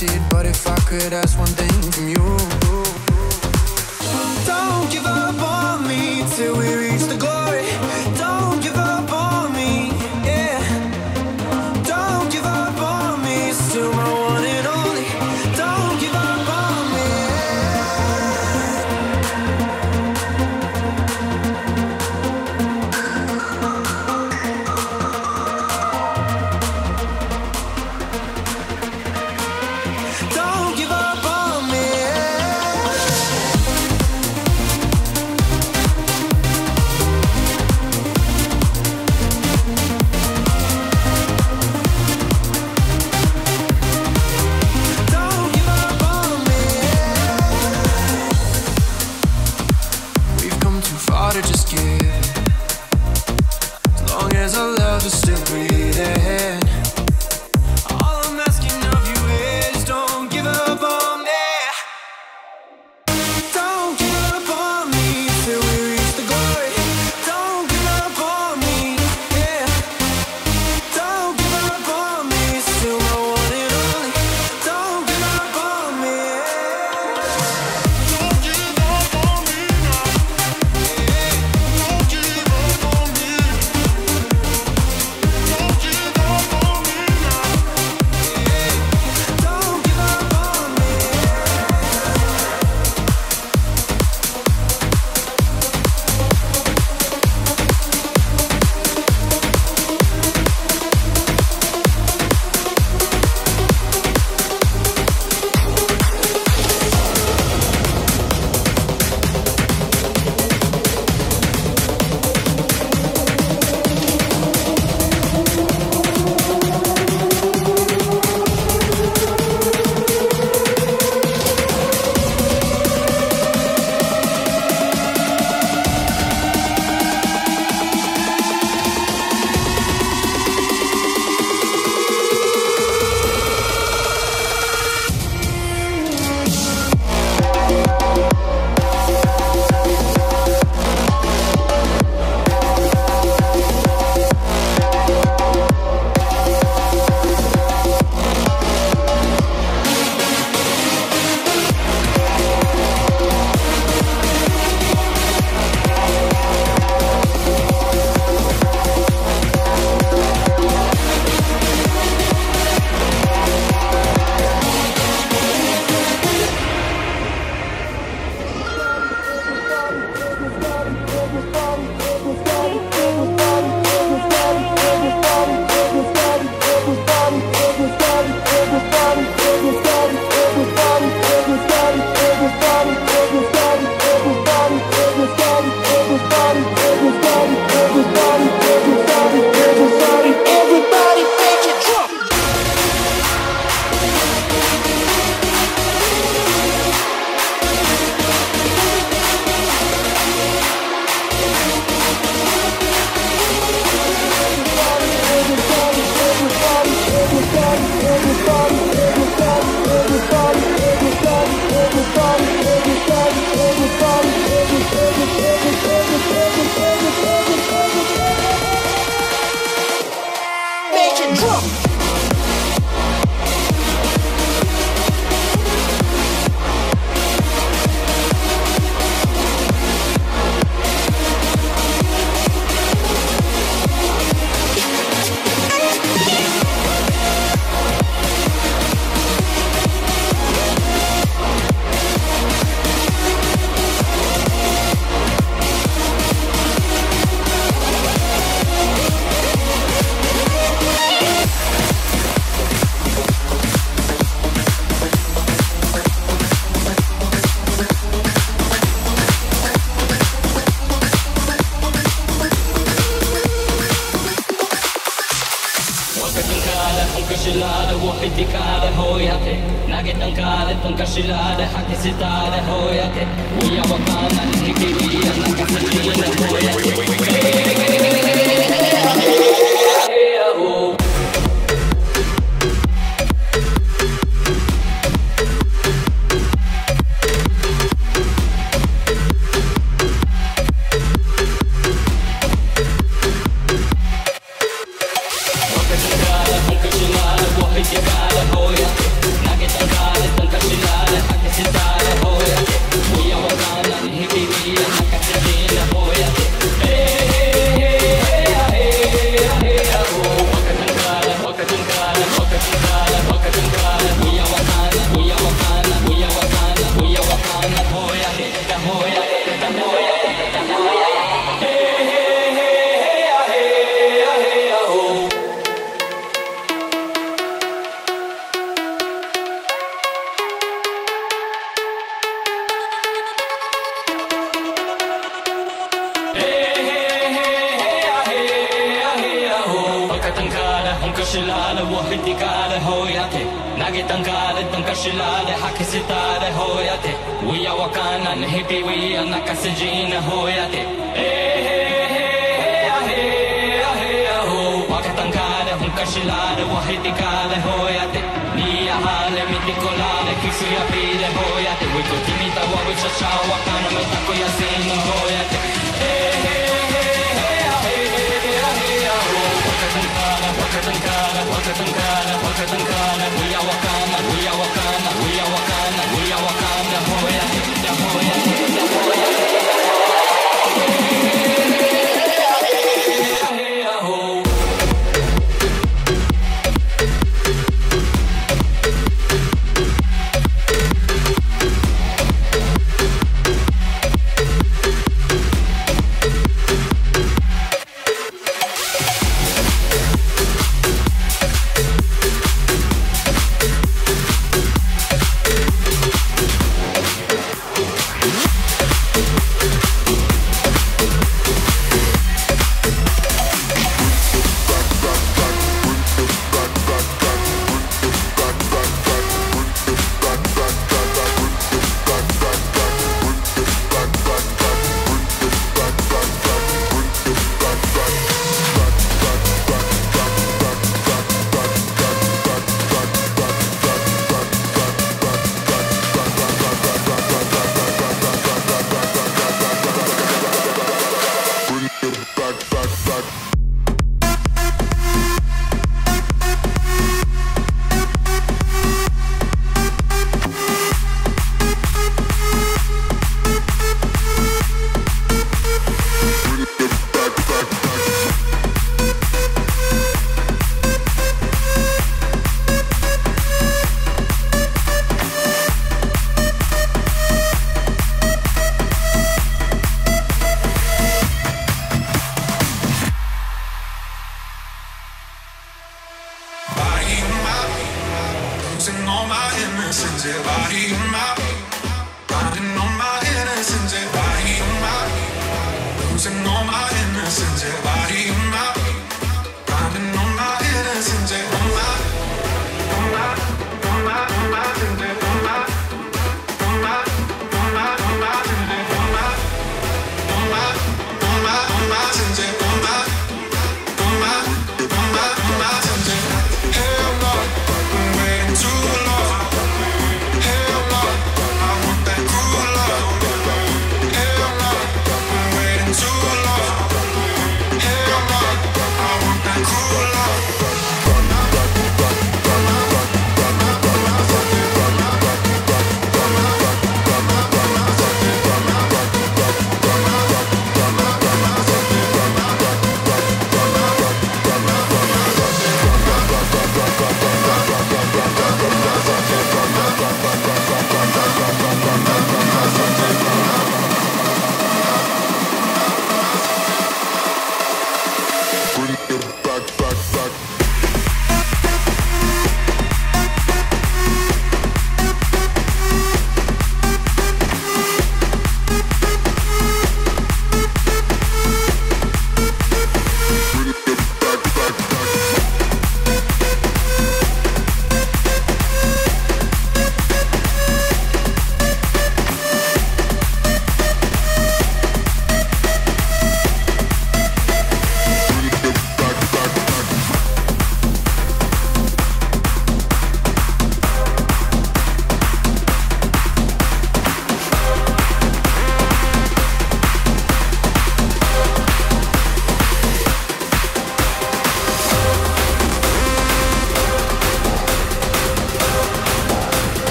wasted, but if I could ask one thing from you, don't give up on me till we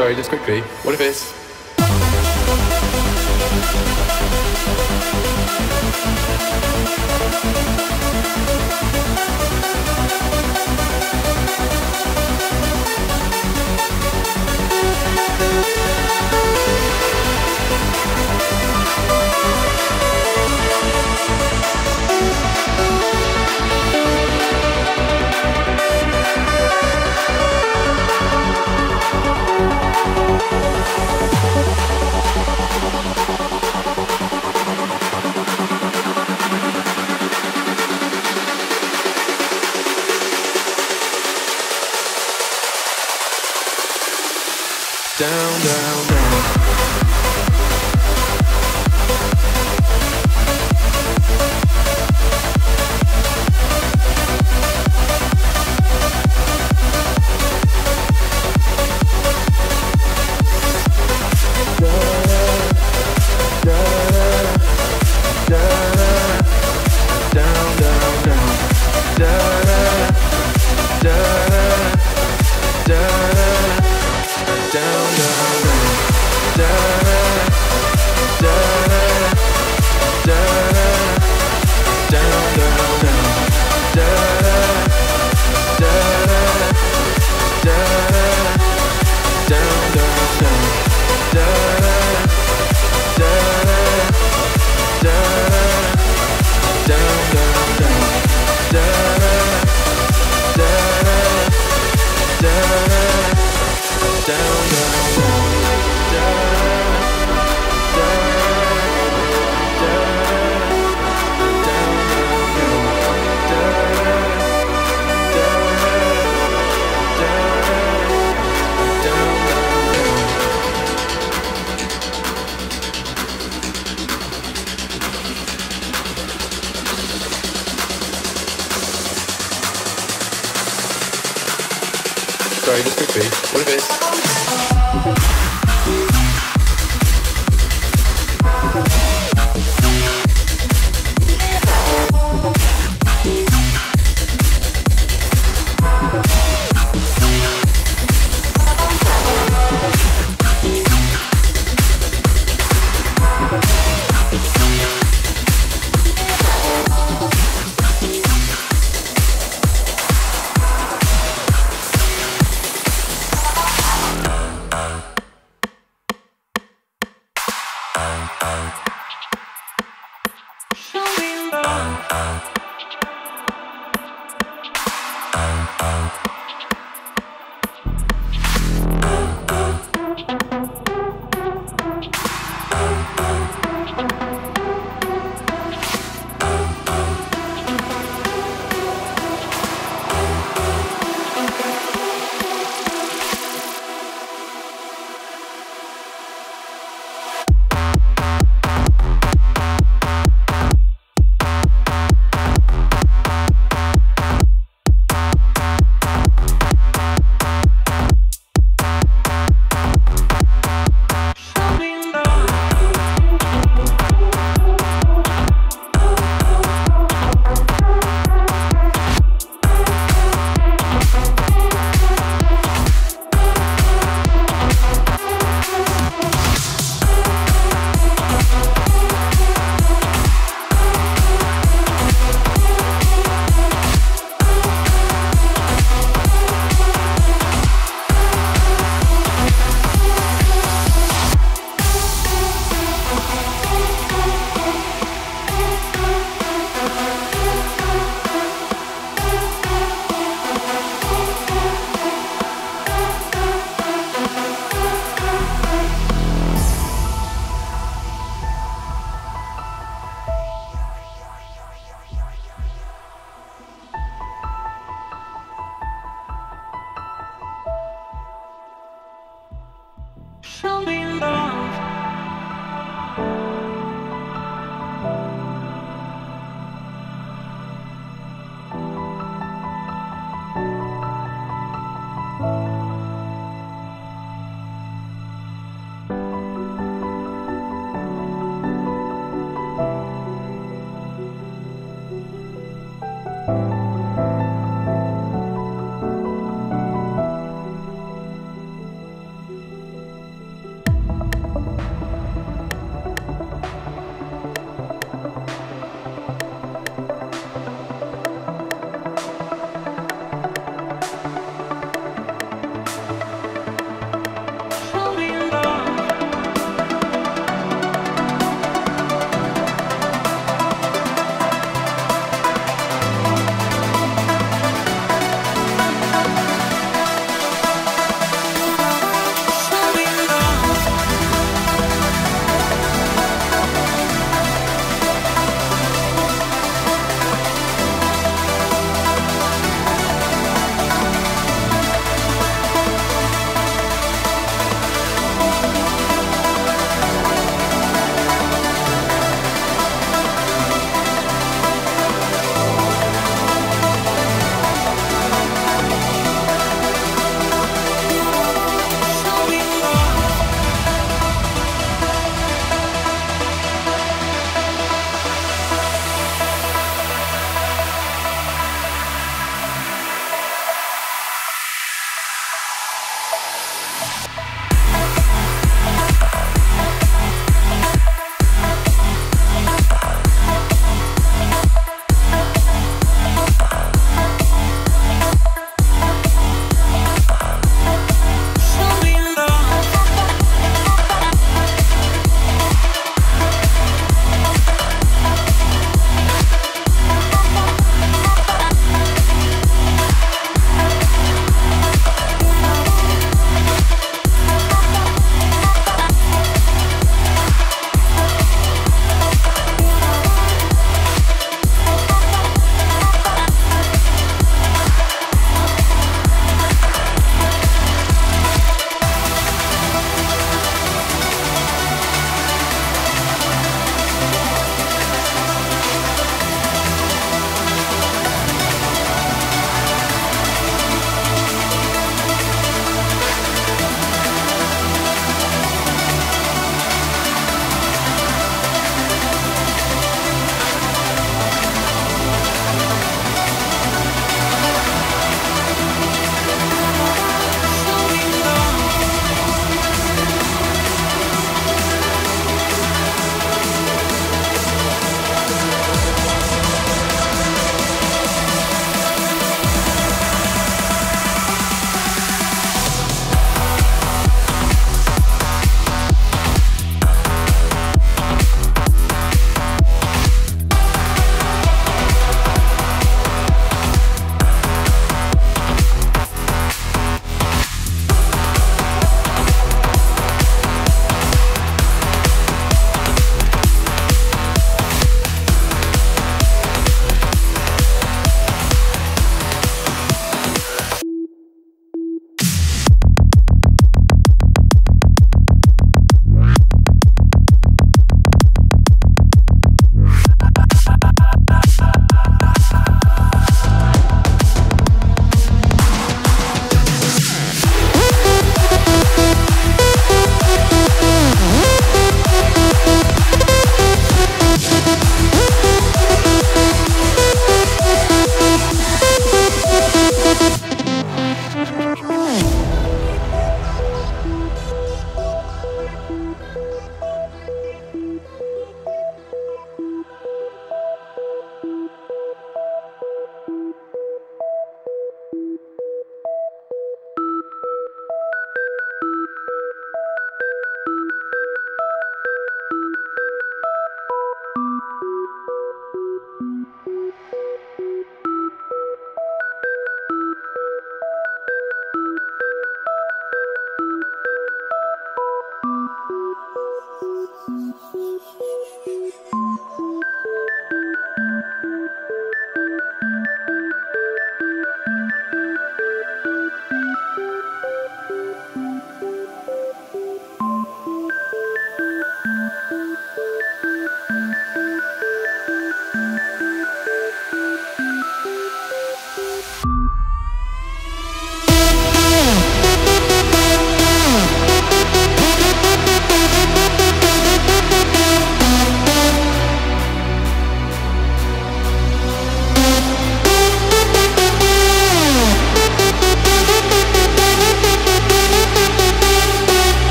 Sorry, just quickly. What if it's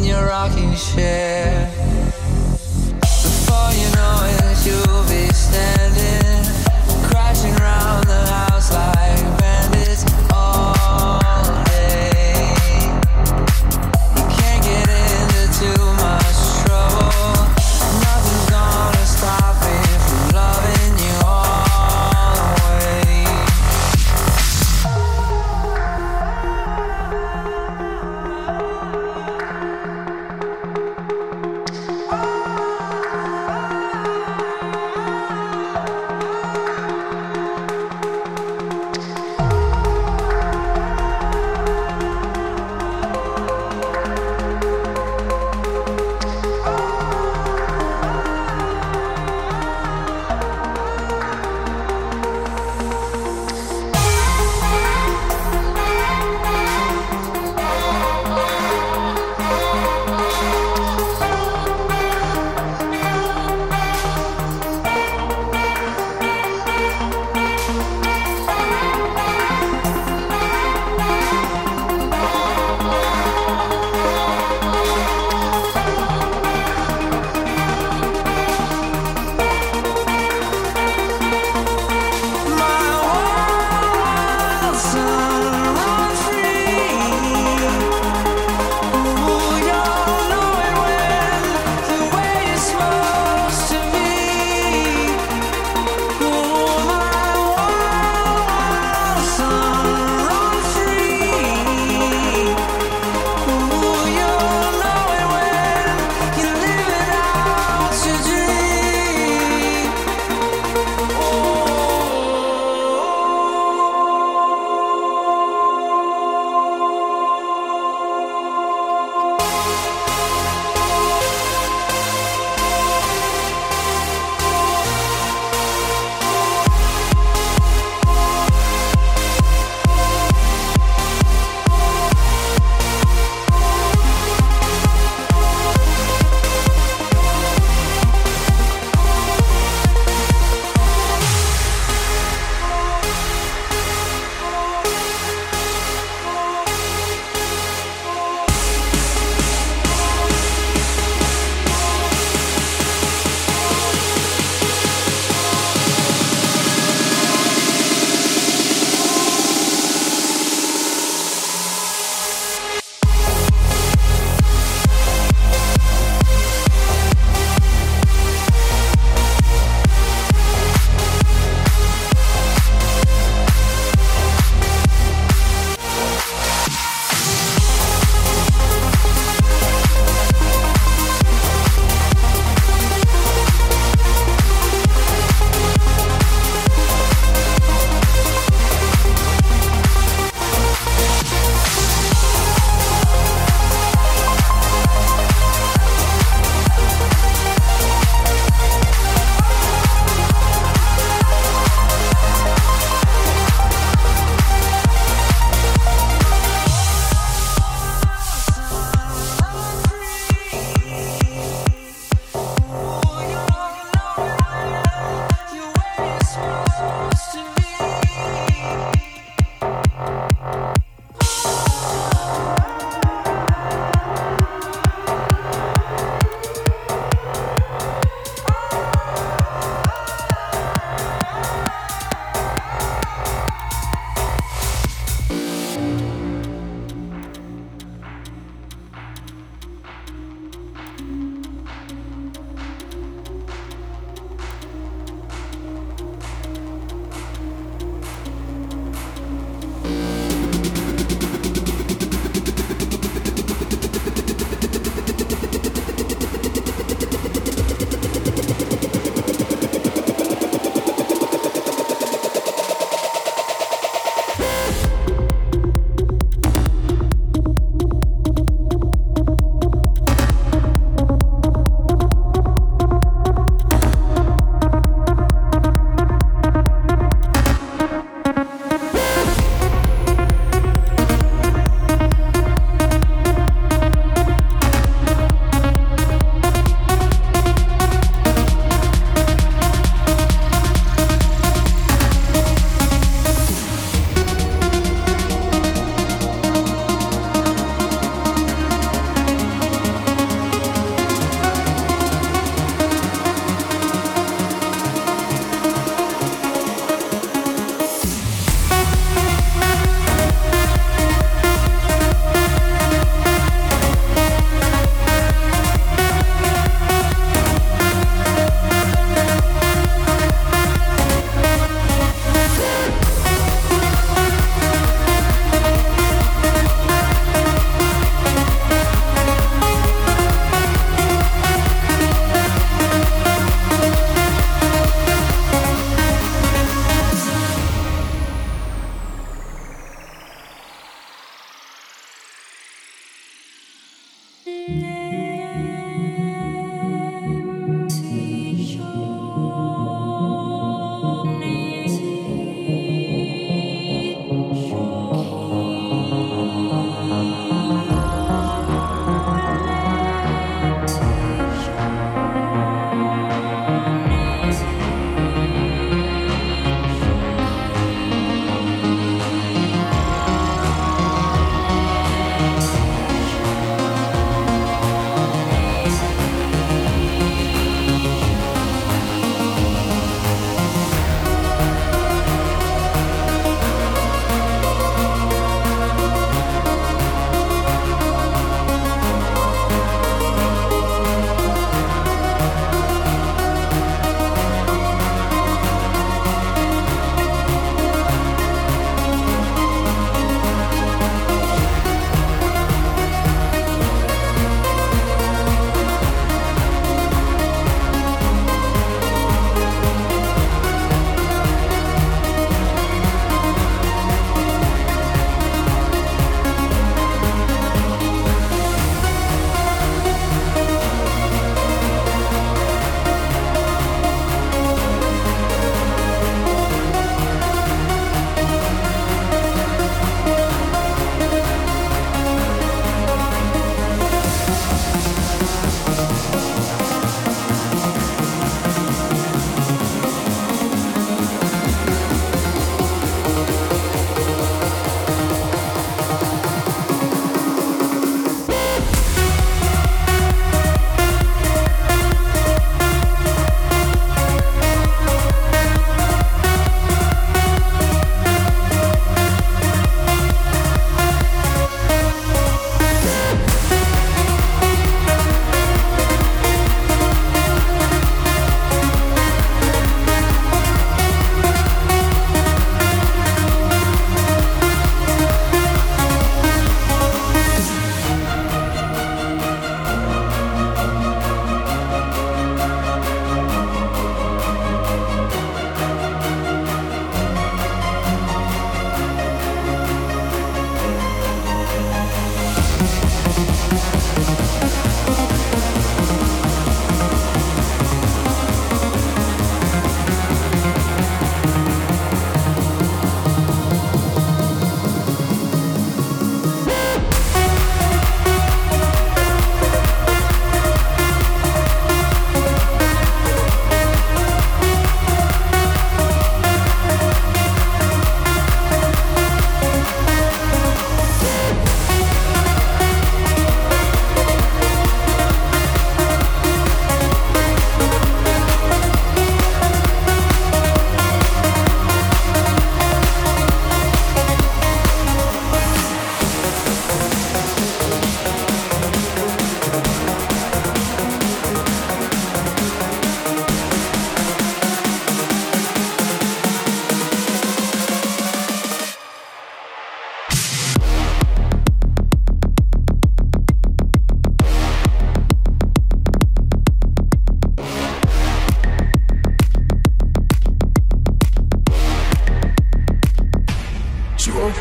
in your rocking chair. Before you know it, you'll be standing.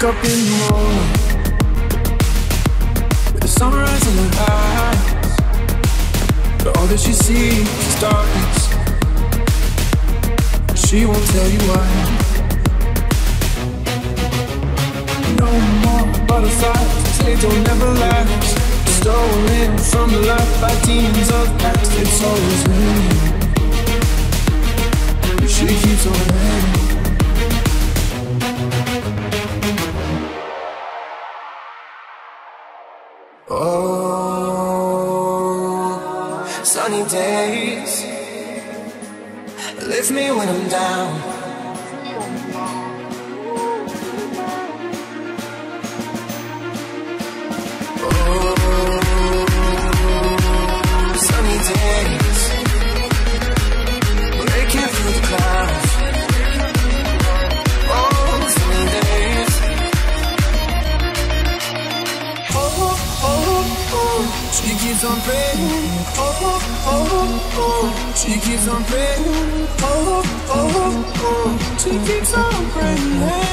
up in sunny days. Lift me when I'm down. keeps on praying. Oh oh oh, oh, oh, oh. She keeps on praying. Oh, oh, oh. She keeps on praying. Love.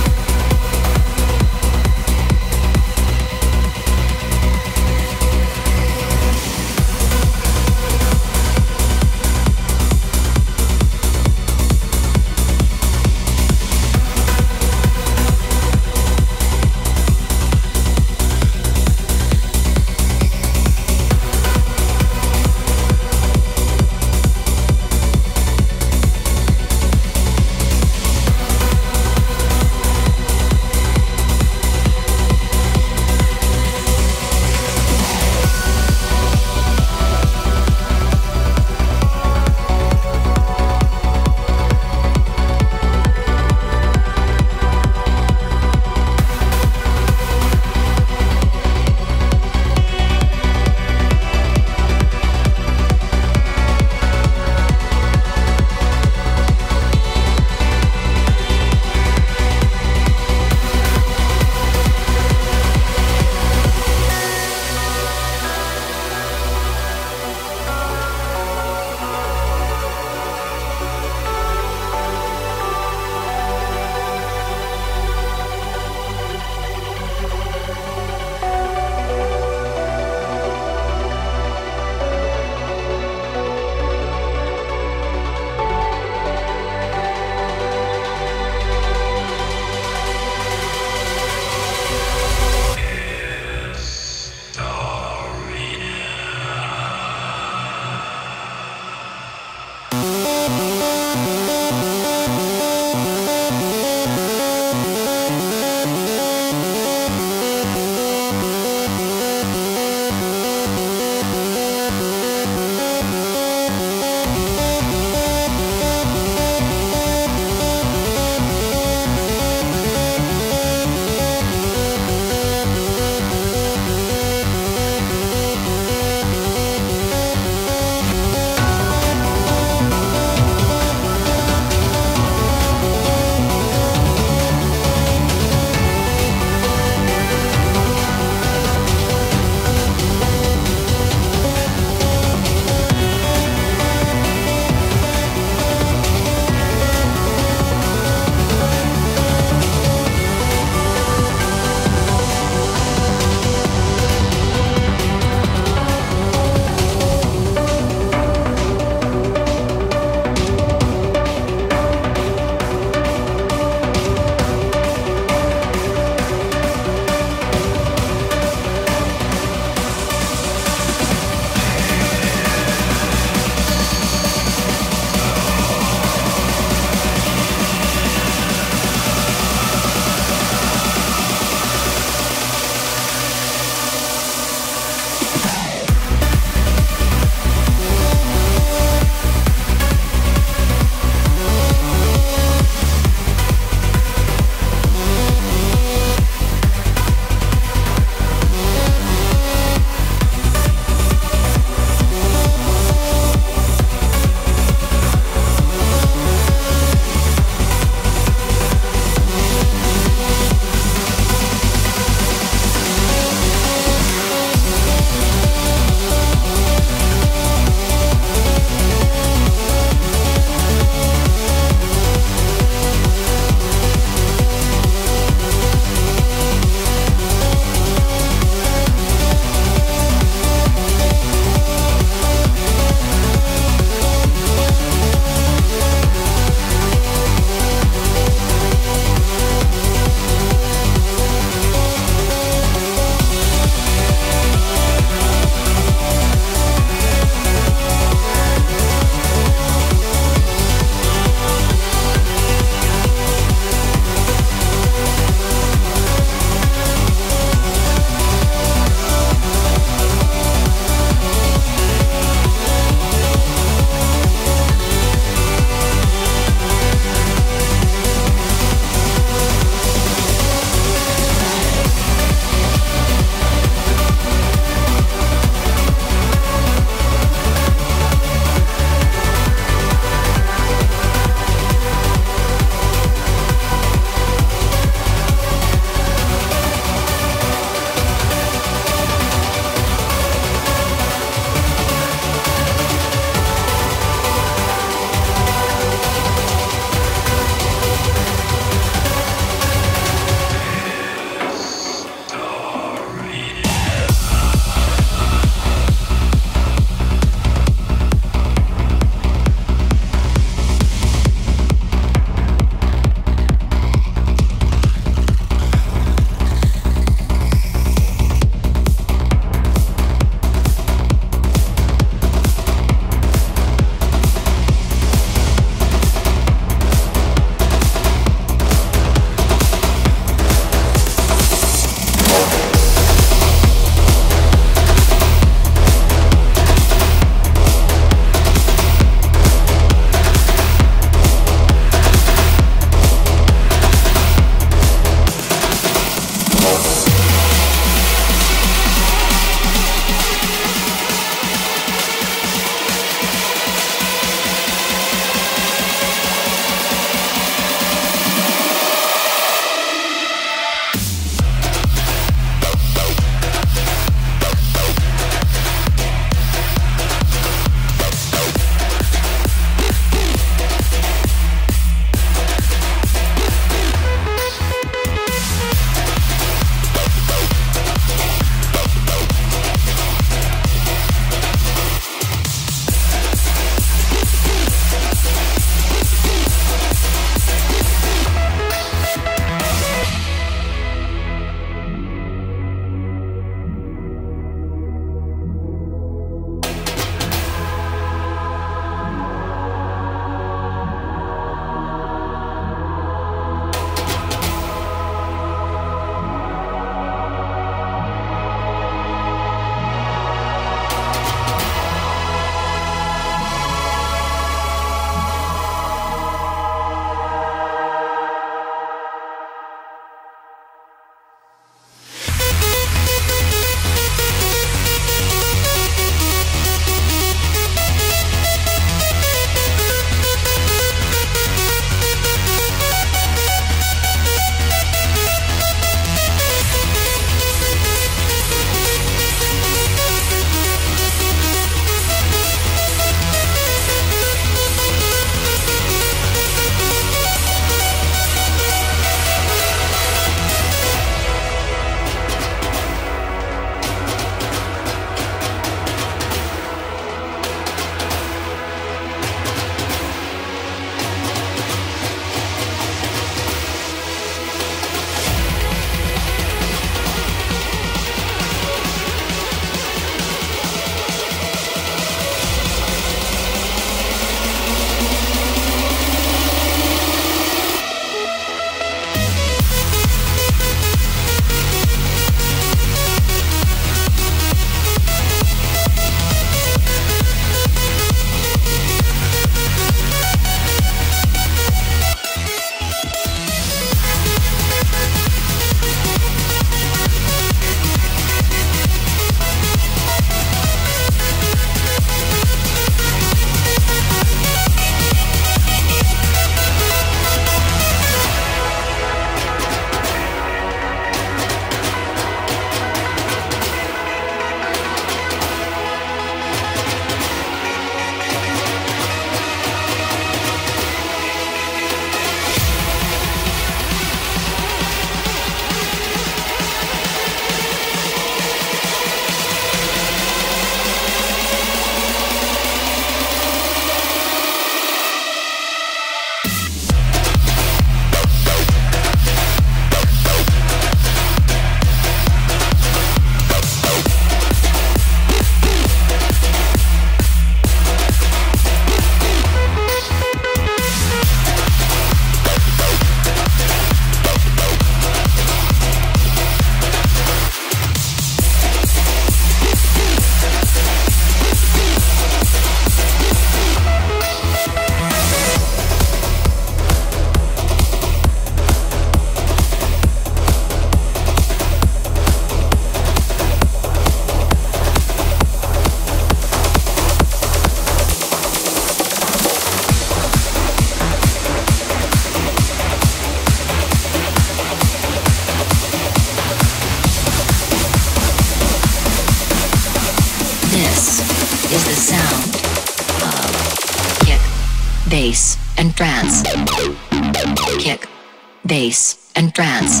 trance.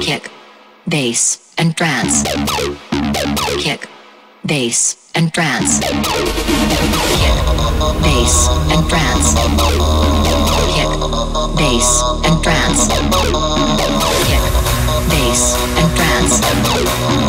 Kick, bass, and trance. Kick, bass, and trance. Kick, bass, and trance. Kick, bass, and trance. Kick, bass, and trance.